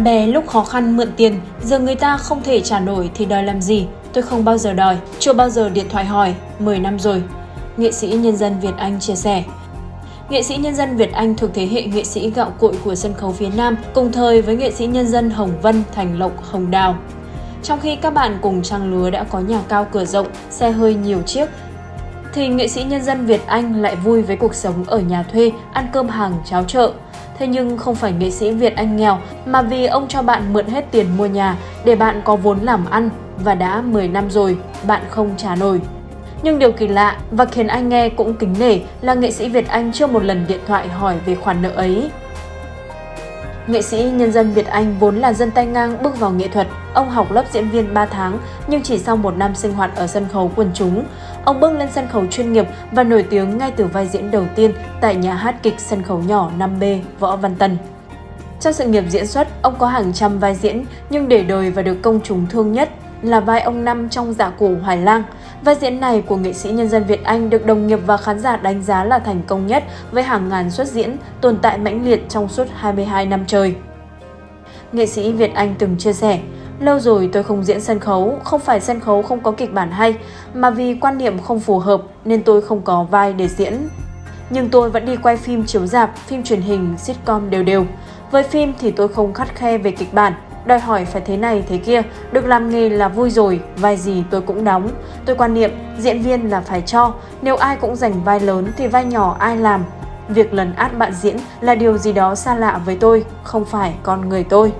Bạn bè lúc khó khăn mượn tiền, giờ người ta không thể trả nổi thì đòi làm gì? Tôi không bao giờ đòi, chưa bao giờ điện thoại hỏi, 10 năm rồi. Nghệ sĩ nhân dân Việt Anh chia sẻ. Nghệ sĩ nhân dân Việt Anh thuộc thế hệ nghệ sĩ gạo cội của sân khấu phía Nam, cùng thời với nghệ sĩ nhân dân Hồng Vân, Thành Lộc, Hồng Đào. Trong khi các bạn cùng trang lứa đã có nhà cao cửa rộng, xe hơi nhiều chiếc, thì nghệ sĩ nhân dân Việt Anh lại vui với cuộc sống ở nhà thuê, ăn cơm hàng cháo chợ. Thế nhưng không phải nghệ sĩ Việt Anh nghèo mà vì ông cho bạn mượn hết tiền mua nhà để bạn có vốn làm ăn và đã 10 năm rồi bạn không trả nổi. Nhưng điều kỳ lạ và khiến anh nghe cũng kính nể là nghệ sĩ Việt Anh chưa một lần điện thoại hỏi về khoản nợ ấy. Nghệ sĩ nhân dân Việt Anh vốn là dân tay ngang bước vào nghệ thuật. Ông học lớp diễn viên 3 tháng, nhưng chỉ sau một năm sinh hoạt ở sân khấu quần chúng, ông bước lên sân khấu chuyên nghiệp và nổi tiếng ngay từ vai diễn đầu tiên tại nhà hát kịch sân khấu nhỏ 5B Võ Văn Tần. Trong sự nghiệp diễn xuất, ông có hàng trăm vai diễn, nhưng để đời và được công chúng thương nhất là vai ông Năm trong dạ cổ Hoài Lang. Vai diễn này của nghệ sĩ nhân dân Việt Anh được đồng nghiệp và khán giả đánh giá là thành công nhất với hàng ngàn xuất diễn tồn tại mãnh liệt trong suốt 22 năm trời. Nghệ sĩ Việt Anh từng chia sẻ, Lâu rồi tôi không diễn sân khấu, không phải sân khấu không có kịch bản hay, mà vì quan niệm không phù hợp nên tôi không có vai để diễn. Nhưng tôi vẫn đi quay phim chiếu dạp, phim truyền hình, sitcom đều đều. Với phim thì tôi không khắt khe về kịch bản, đòi hỏi phải thế này thế kia, được làm nghề là vui rồi, vai gì tôi cũng đóng. Tôi quan niệm diễn viên là phải cho, nếu ai cũng giành vai lớn thì vai nhỏ ai làm. Việc lần át bạn diễn là điều gì đó xa lạ với tôi, không phải con người tôi.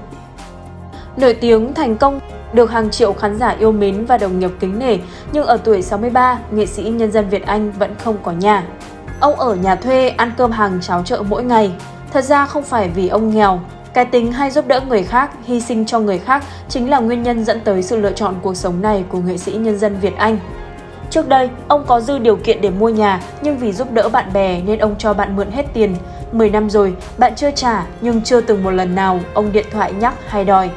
Nổi tiếng thành công được hàng triệu khán giả yêu mến và đồng nghiệp kính nể, nhưng ở tuổi 63, nghệ sĩ nhân dân Việt Anh vẫn không có nhà. Ông ở nhà thuê ăn cơm hàng cháo chợ mỗi ngày. Thật ra không phải vì ông nghèo, cái tính hay giúp đỡ người khác, hy sinh cho người khác chính là nguyên nhân dẫn tới sự lựa chọn cuộc sống này của nghệ sĩ nhân dân Việt Anh. Trước đây, ông có dư điều kiện để mua nhà, nhưng vì giúp đỡ bạn bè nên ông cho bạn mượn hết tiền. 10 năm rồi, bạn chưa trả, nhưng chưa từng một lần nào ông điện thoại nhắc hay đòi.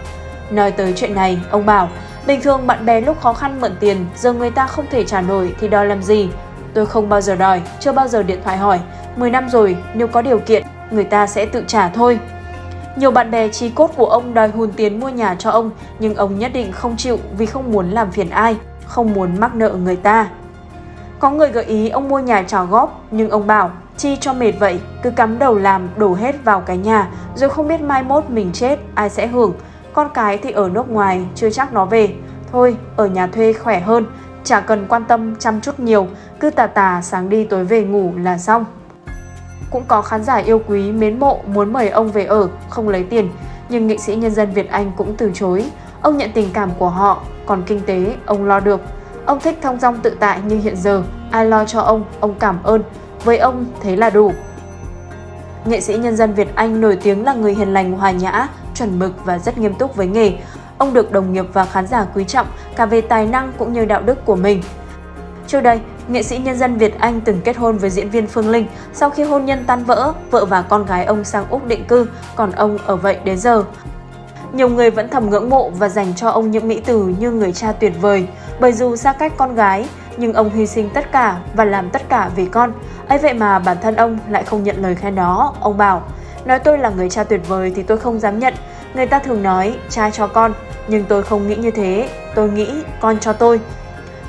Nói tới chuyện này, ông bảo, bình thường bạn bè lúc khó khăn mượn tiền, giờ người ta không thể trả nổi thì đòi làm gì? Tôi không bao giờ đòi, chưa bao giờ điện thoại hỏi. 10 năm rồi, nếu có điều kiện, người ta sẽ tự trả thôi. Nhiều bạn bè trí cốt của ông đòi hùn tiền mua nhà cho ông, nhưng ông nhất định không chịu vì không muốn làm phiền ai, không muốn mắc nợ người ta. Có người gợi ý ông mua nhà trả góp, nhưng ông bảo chi cho mệt vậy, cứ cắm đầu làm đổ hết vào cái nhà, rồi không biết mai mốt mình chết ai sẽ hưởng. Con cái thì ở nước ngoài, chưa chắc nó về. Thôi, ở nhà thuê khỏe hơn, chả cần quan tâm chăm chút nhiều, cứ tà tà sáng đi tối về ngủ là xong. Cũng có khán giả yêu quý, mến mộ muốn mời ông về ở, không lấy tiền, nhưng nghệ sĩ nhân dân Việt Anh cũng từ chối. Ông nhận tình cảm của họ, còn kinh tế ông lo được. Ông thích thông dong tự tại như hiện giờ, ai lo cho ông, ông cảm ơn. Với ông, thế là đủ. Nghệ sĩ nhân dân Việt Anh nổi tiếng là người hiền lành hòa nhã, chuẩn mực và rất nghiêm túc với nghề. Ông được đồng nghiệp và khán giả quý trọng cả về tài năng cũng như đạo đức của mình. Trước đây, nghệ sĩ nhân dân Việt Anh từng kết hôn với diễn viên Phương Linh. Sau khi hôn nhân tan vỡ, vợ và con gái ông sang Úc định cư, còn ông ở vậy đến giờ. Nhiều người vẫn thầm ngưỡng mộ và dành cho ông những mỹ từ như người cha tuyệt vời, bởi dù xa cách con gái, nhưng ông hy sinh tất cả và làm tất cả vì con. ấy vậy mà bản thân ông lại không nhận lời khen đó, ông bảo. Nói tôi là người cha tuyệt vời thì tôi không dám nhận. Người ta thường nói cha cho con, nhưng tôi không nghĩ như thế. Tôi nghĩ con cho tôi.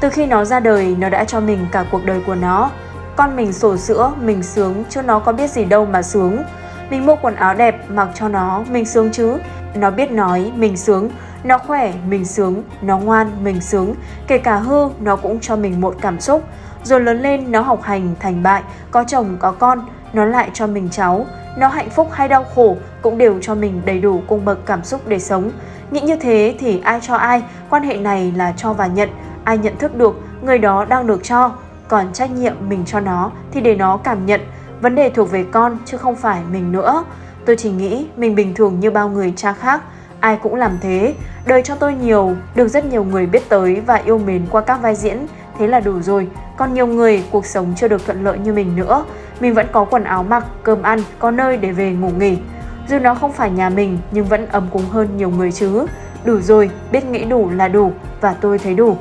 Từ khi nó ra đời, nó đã cho mình cả cuộc đời của nó. Con mình sổ sữa, mình sướng, chứ nó có biết gì đâu mà sướng. Mình mua quần áo đẹp, mặc cho nó, mình sướng chứ. Nó biết nói, mình sướng. Nó khỏe, mình sướng. Nó ngoan, mình sướng. Kể cả hư, nó cũng cho mình một cảm xúc. Rồi lớn lên, nó học hành, thành bại, có chồng, có con. Nó lại cho mình cháu. Nó hạnh phúc hay đau khổ cũng đều cho mình đầy đủ cung bậc cảm xúc để sống. Nghĩ như thế thì ai cho ai, quan hệ này là cho và nhận, ai nhận thức được người đó đang được cho, còn trách nhiệm mình cho nó thì để nó cảm nhận, vấn đề thuộc về con chứ không phải mình nữa. Tôi chỉ nghĩ mình bình thường như bao người cha khác, ai cũng làm thế. Đời cho tôi nhiều, được rất nhiều người biết tới và yêu mến qua các vai diễn, thế là đủ rồi. Còn nhiều người cuộc sống chưa được thuận lợi như mình nữa, mình vẫn có quần áo mặc, cơm ăn, có nơi để về ngủ nghỉ. Dù nó không phải nhà mình nhưng vẫn ấm cúng hơn nhiều người chứ. Đủ rồi, biết nghĩ đủ là đủ và tôi thấy đủ.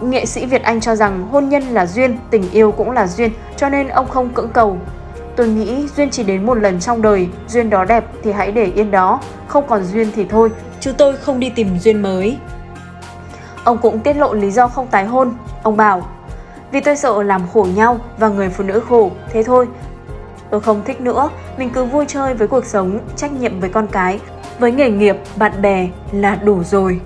Nghệ sĩ Việt Anh cho rằng hôn nhân là duyên, tình yêu cũng là duyên, cho nên ông không cưỡng cầu. Tôi nghĩ duyên chỉ đến một lần trong đời, duyên đó đẹp thì hãy để yên đó, không còn duyên thì thôi, chứ tôi không đi tìm duyên mới. Ông cũng tiết lộ lý do không tái hôn. Ông bảo, vì tôi sợ làm khổ nhau và người phụ nữ khổ, thế thôi. Tôi không thích nữa, mình cứ vui chơi với cuộc sống, trách nhiệm với con cái, với nghề nghiệp, bạn bè là đủ rồi.